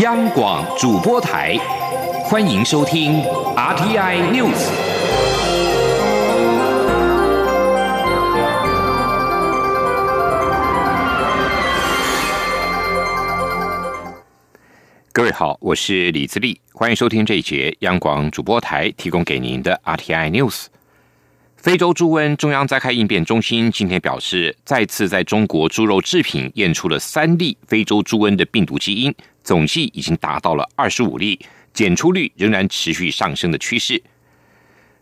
央广主播台，欢迎收听 RTI News。各位好，我是李自立，欢迎收听这一节央广主播台提供给您的 RTI News。非洲猪瘟中央灾害应变中心今天表示，再次在中国猪肉制品验出了三例非洲猪瘟的病毒基因，总计已经达到了二十五例，检出率仍然持续上升的趋势。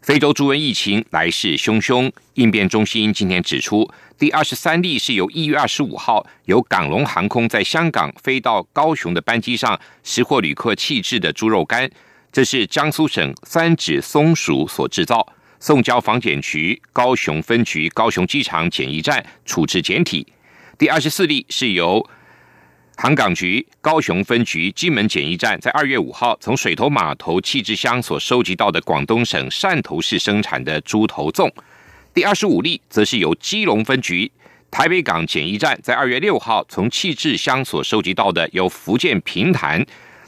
非洲猪瘟疫情来势汹汹，应变中心今天指出，第二十三例是由一月二十五号由港龙航空在香港飞到高雄的班机上拾获旅客弃置的猪肉干，这是江苏省三指松鼠所制造。送交防检局高雄分局高雄机场检疫站处置检体。第二十四例是由航港局高雄分局金门检疫站在二月五号从水头码头弃置箱所收集到的广东省汕头市生产的猪头粽。第二十五例则是由基隆分局台北港检疫站在二月六号从弃置箱所收集到的由福建平潭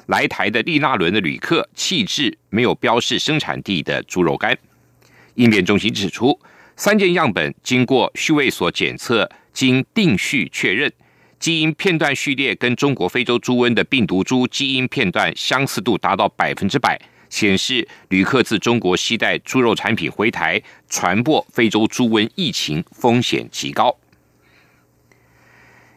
来台的利纳伦的旅客弃置没有标示生产地的猪肉干。应变中心指出，三件样本经过序位所检测，经定序确认，基因片段序列跟中国非洲猪瘟的病毒株基因片段相似度达到百分之百，显示旅客自中国携带猪肉产品回台，传播非洲猪瘟疫情风险极高。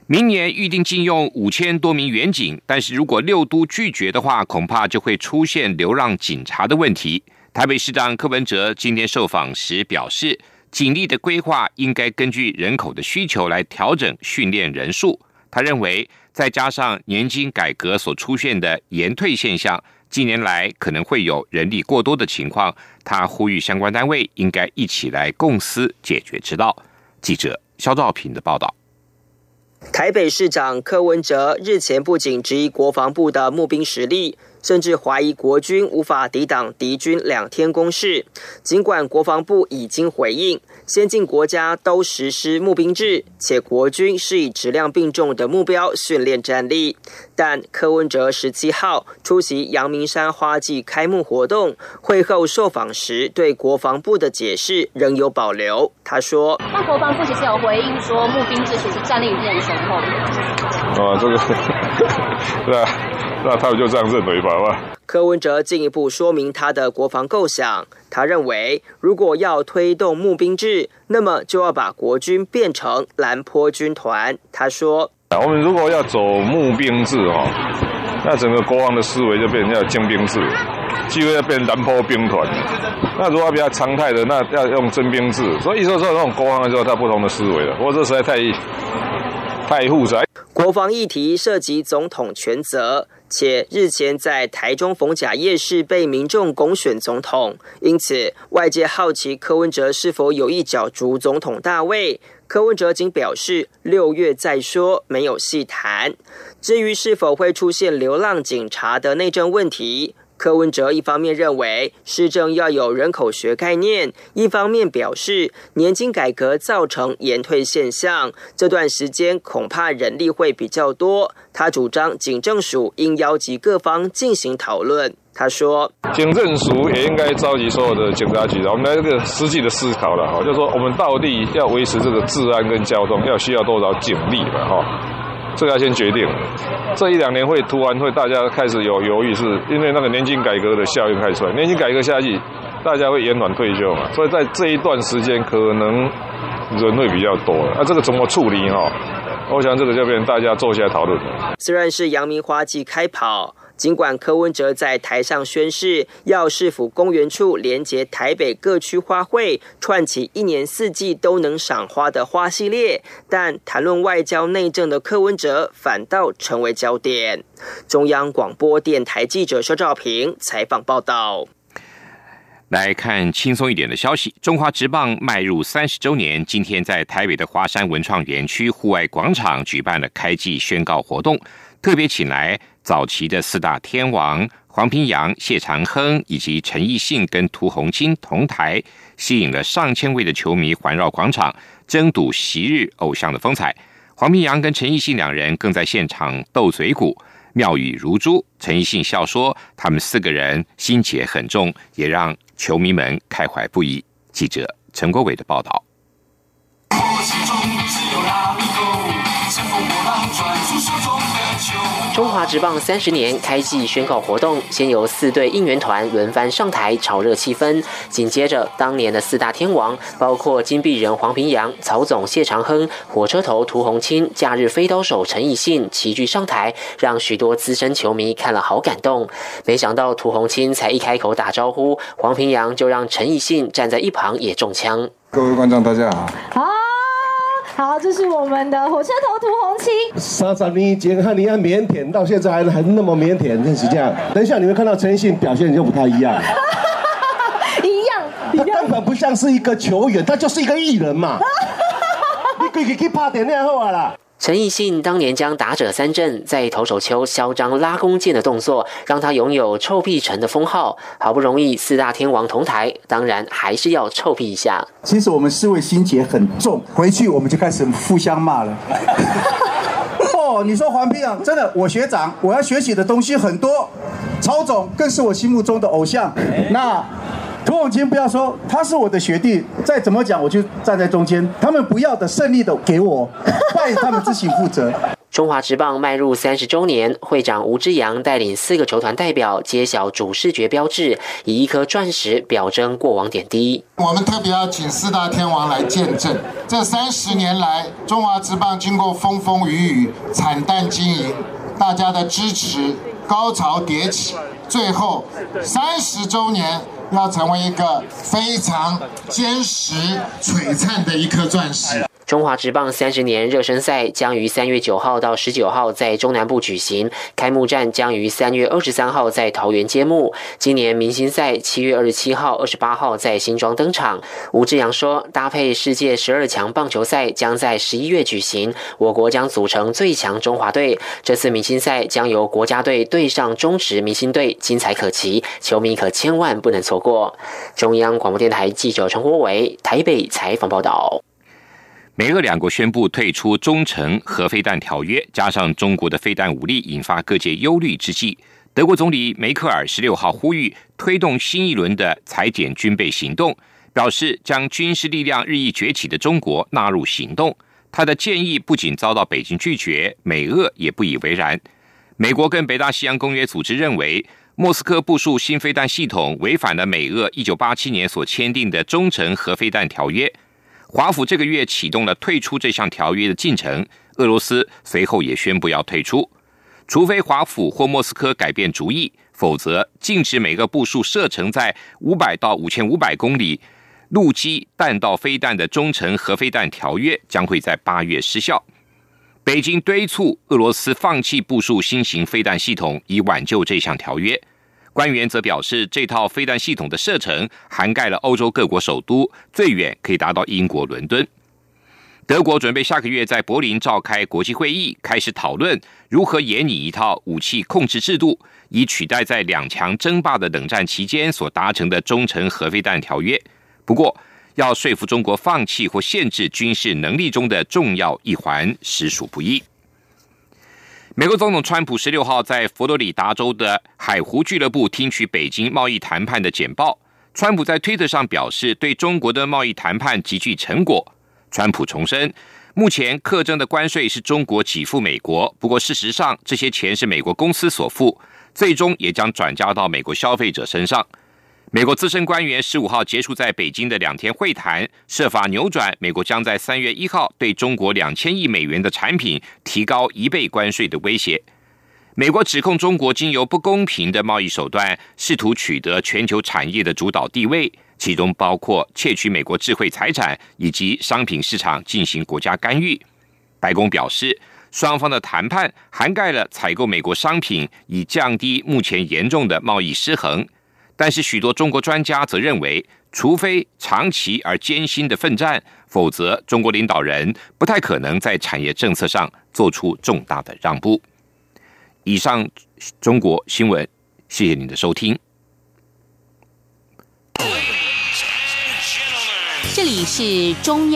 明年预定禁用五千多名员警，但是如果六都拒绝的话，恐怕就会出现流浪警察的问题。台北市长柯文哲今天受访时表示，警力的规划应该根据人口的需求来调整训练人数。他认为，再加上年金改革所出现的延退现象，近年来可能会有人力过多的情况。他呼吁相关单位应该一起来共思解决之道。记者肖兆平的报道。台北市长柯文哲日前不仅质疑国防部的募兵实力。甚至怀疑国军无法抵挡敌军两天攻势。尽管国防部已经回应，先进国家都实施募兵制，且国军是以质量并重的目标训练战力，但柯文哲十七号出席阳明山花季开幕活动会后受访时，对国防部的解释仍有保留。他说：“那国防部其实有回应说，募兵制其实战力已经很雄厚。”哦，这个 是啊。那他们就这样认为吧，好吧。柯文哲进一步说明他的国防构想，他认为如果要推动募兵制，那么就要把国军变成蓝坡军团。他说：“我们如果要走募兵制哦，那整个国王的思维就变成要精兵制，机会要变蓝坡兵团。那如果比较常态的，那要用征兵制。所以说说这种国王的时候，他不同的思维了。不过这实在太太复杂。国防议题涉及总统权责。”且日前在台中逢甲夜市被民众拱选总统，因此外界好奇柯文哲是否有意角逐总统大位。柯文哲仅表示六月再说，没有细谈。至于是否会出现流浪警察的内政问题。柯文哲一方面认为市政要有人口学概念，一方面表示年金改革造成延退现象，这段时间恐怕人力会比较多。他主张警政署应邀集各方进行讨论。他说，警政署也应该召集所有的警察局，我们来这个实际的思考了哈，就说我们到底要维持这个治安跟交通，要需要多少警力了哈。这个要先决定，这一两年会突然会大家开始有犹豫，是因为那个年金改革的效应开始出来，年金改革下去，大家会延缓退休嘛，所以在这一段时间可能人会比较多，那这个怎么处理哈？我想这个就变大家坐下来讨论。虽然是阳明花季开跑。尽管柯文哲在台上宣誓要市府公园处连接台北各区花卉，串起一年四季都能赏花的花系列，但谈论外交内政的柯文哲反倒成为焦点。中央广播电台记者肖照平采访报道。来看轻松一点的消息：中华职棒迈入三十周年，今天在台北的华山文创园区户外广场举办了开季宣告活动，特别请来。早期的四大天王黄平阳、谢长亨以及陈奕迅跟涂红金同台，吸引了上千位的球迷环绕广场，争睹昔日偶像的风采。黄平阳跟陈奕迅两人更在现场斗嘴鼓，妙语如珠。陈奕迅笑说：“他们四个人心结很重，也让球迷们开怀不已。”记者陈国伟的报道。中华职棒三十年开季宣告活动，先由四队应援团轮番上台炒热气氛。紧接着，当年的四大天王，包括金币人黄平阳、曹总谢长亨、火车头涂洪清、假日飞刀手陈奕信齐聚上台，让许多资深球迷看了好感动。没想到涂洪清才一开口打招呼，黄平阳就让陈奕信站在一旁也中枪。各位观众，大家好。好。好，这是我们的火车头涂红漆。莎莎，你以前看你要腼腆，到现在还还那么腼腆，真是这样。等一下你会看到陈信表现就不太一样。一样，他根本不像是一个球员，他就是一个艺人嘛。你可以去拍点那好啊啦。陈奕迅当年将打者三振在投手丘嚣张拉弓箭的动作，让他拥有臭屁城的封号。好不容易四大天王同台，当然还是要臭屁一下。其实我们四位心结很重，回去我们就开始互相骂了。哦，你说黄平啊，真的，我学长，我要学习的东西很多。曹总更是我心目中的偶像。那。涂永清不要说，他是我的学弟，再怎么讲我就站在中间。他们不要的胜利的给我，拜他们自行负责。中华职棒迈入三十周年，会长吴之阳带领四个球团代表揭晓主视觉标志，以一颗钻石表征过往点滴。我们特别要请四大天王来见证，这三十年来中华职棒经过风风雨雨、惨淡经营，大家的支持高潮迭起，最后三十周年。要成为一个非常坚实、璀璨的一颗钻石。中华职棒三十年热身赛将于三月九号到十九号在中南部举行，开幕战将于三月二十三号在桃园揭幕。今年明星赛七月二十七号、二十八号在新庄登场。吴志阳说，搭配世界十二强棒球赛将在十一月举行，我国将组成最强中华队。这次明星赛将由国家队对上中职明星队，精彩可期，球迷可千万不能错过。中央广播电台记者陈国伟台北采访报道。美俄两国宣布退出中程核飞弹条约，加上中国的飞弹武力引发各界忧虑之际，德国总理梅克尔十六号呼吁推动新一轮的裁减军备行动，表示将军事力量日益崛起的中国纳入行动。他的建议不仅遭到北京拒绝，美俄也不以为然。美国跟北大西洋公约组织认为，莫斯科部署新飞弹系统违反了美俄一九八七年所签订的中程核飞弹条约。华府这个月启动了退出这项条约的进程，俄罗斯随后也宣布要退出，除非华府或莫斯科改变主意，否则禁止每个部署射程在五百到五千五百公里陆基弹道飞弹的中程核飞弹条约将会在八月失效。北京敦促俄罗斯放弃部署新型飞弹系统，以挽救这项条约。官员则表示，这套飞弹系统的射程涵盖了欧洲各国首都，最远可以达到英国伦敦。德国准备下个月在柏林召开国际会议，开始讨论如何研拟一套武器控制制度，以取代在两强争霸的冷战期间所达成的中程核飞弹条约。不过，要说服中国放弃或限制军事能力中的重要一环，实属不易。美国总统川普十六号在佛罗里达州的海湖俱乐部听取北京贸易谈判的简报。川普在推特上表示，对中国的贸易谈判极具成果。川普重申，目前课征的关税是中国给付美国，不过事实上这些钱是美国公司所付，最终也将转嫁到美国消费者身上。美国资深官员十五号结束在北京的两天会谈，设法扭转美国将在三月一号对中国两千亿美元的产品提高一倍关税的威胁。美国指控中国经由不公平的贸易手段，试图取得全球产业的主导地位，其中包括窃取美国智慧财产以及商品市场进行国家干预。白宫表示，双方的谈判涵盖了采购美国商品，以降低目前严重的贸易失衡。但是，许多中国专家则认为，除非长期而艰辛的奋战，否则中国领导人不太可能在产业政策上做出重大的让步。以上中国新闻，谢谢您的收听。这里是中。